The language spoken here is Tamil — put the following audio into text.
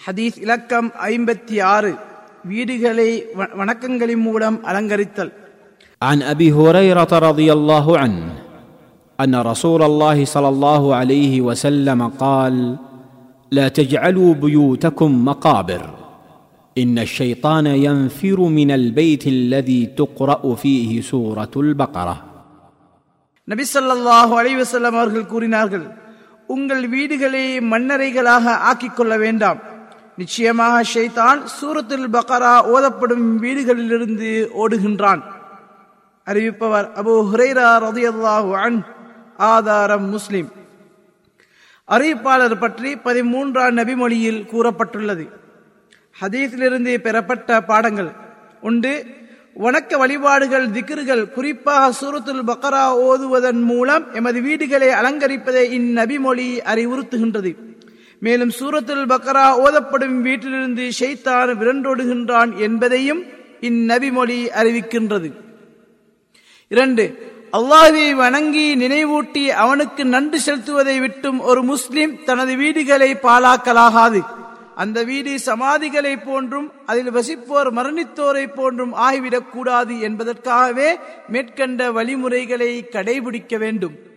ஹதீஸ் இலக்கம் ஐம்பத்தி ஆறு வீடுகளை வ- வணக்கங்களின் மூலம் அலங்கரித்தல் عن ابي هريره رضي الله عنه ان رسول الله صلى الله عليه وسلم قال لا تجعلوا بيوتكم مقابر ان الشيطان ينفر من البيت الذي تقرا فيه سوره البقره நபி ஸல்லல்லாஹு அலைஹி வஸல்லம் அவர்கள் கூறினார்கள் உங்கள் வீடுகளை மண்ணறைகளாக ஆக்கிக் கொள்ள வேண்டாம் நிச்சயமாக ஷைத்தான் சூரத்தில் பக்கரா ஓதப்படும் வீடுகளிலிருந்து ஓடுகின்றான். அறிவிப்பவர் அபு ஹுரைரா ரதியல்லாஹு அன் ஆதாரம் முஸ்லிம். அறிவிப்பாளர் பற்றி பதிமூன்றாம் நபிமொழியில் கூறப்பட்டுள்ளது. ஹதீஸிலிருந்து பெறப்பட்ட பாடங்கள் உண்டு. வணக்க வழிபாடுகள் திக்ருகள் குறிப்பாக சூரத்துல் பக்கரா ஓதுவதன் மூலம் எமது வீடுகளை அலங்கரிப்பதை இந்நபிமொழி அறிவுறுத்துகின்றது. மேலும் சூரத்துல் பக்ரா ஓதப்படும் வீட்டிலிருந்து ஷைத்தான் விரண்டோடுகின்றான் என்பதையும் இந்நபிமொழி அறிவிக்கின்றது. இரண்டு அல்லாஹை வணங்கி நினைவூட்டி அவனுக்கு நன்றி செலுத்துவதை விட்டும் ஒரு முஸ்லிம் தனது வீடுகளை பாழாக்கலாகாது. அந்த வீடு சமாதிகளை போன்றும் அதில் வசிப்போர் மரணித்தோரை போன்றும் ஆகிவிடக் கூடாது என்பதற்காகவே மேற்கண்ட வழிமுறைகளை கடைபிடிக்க வேண்டும்.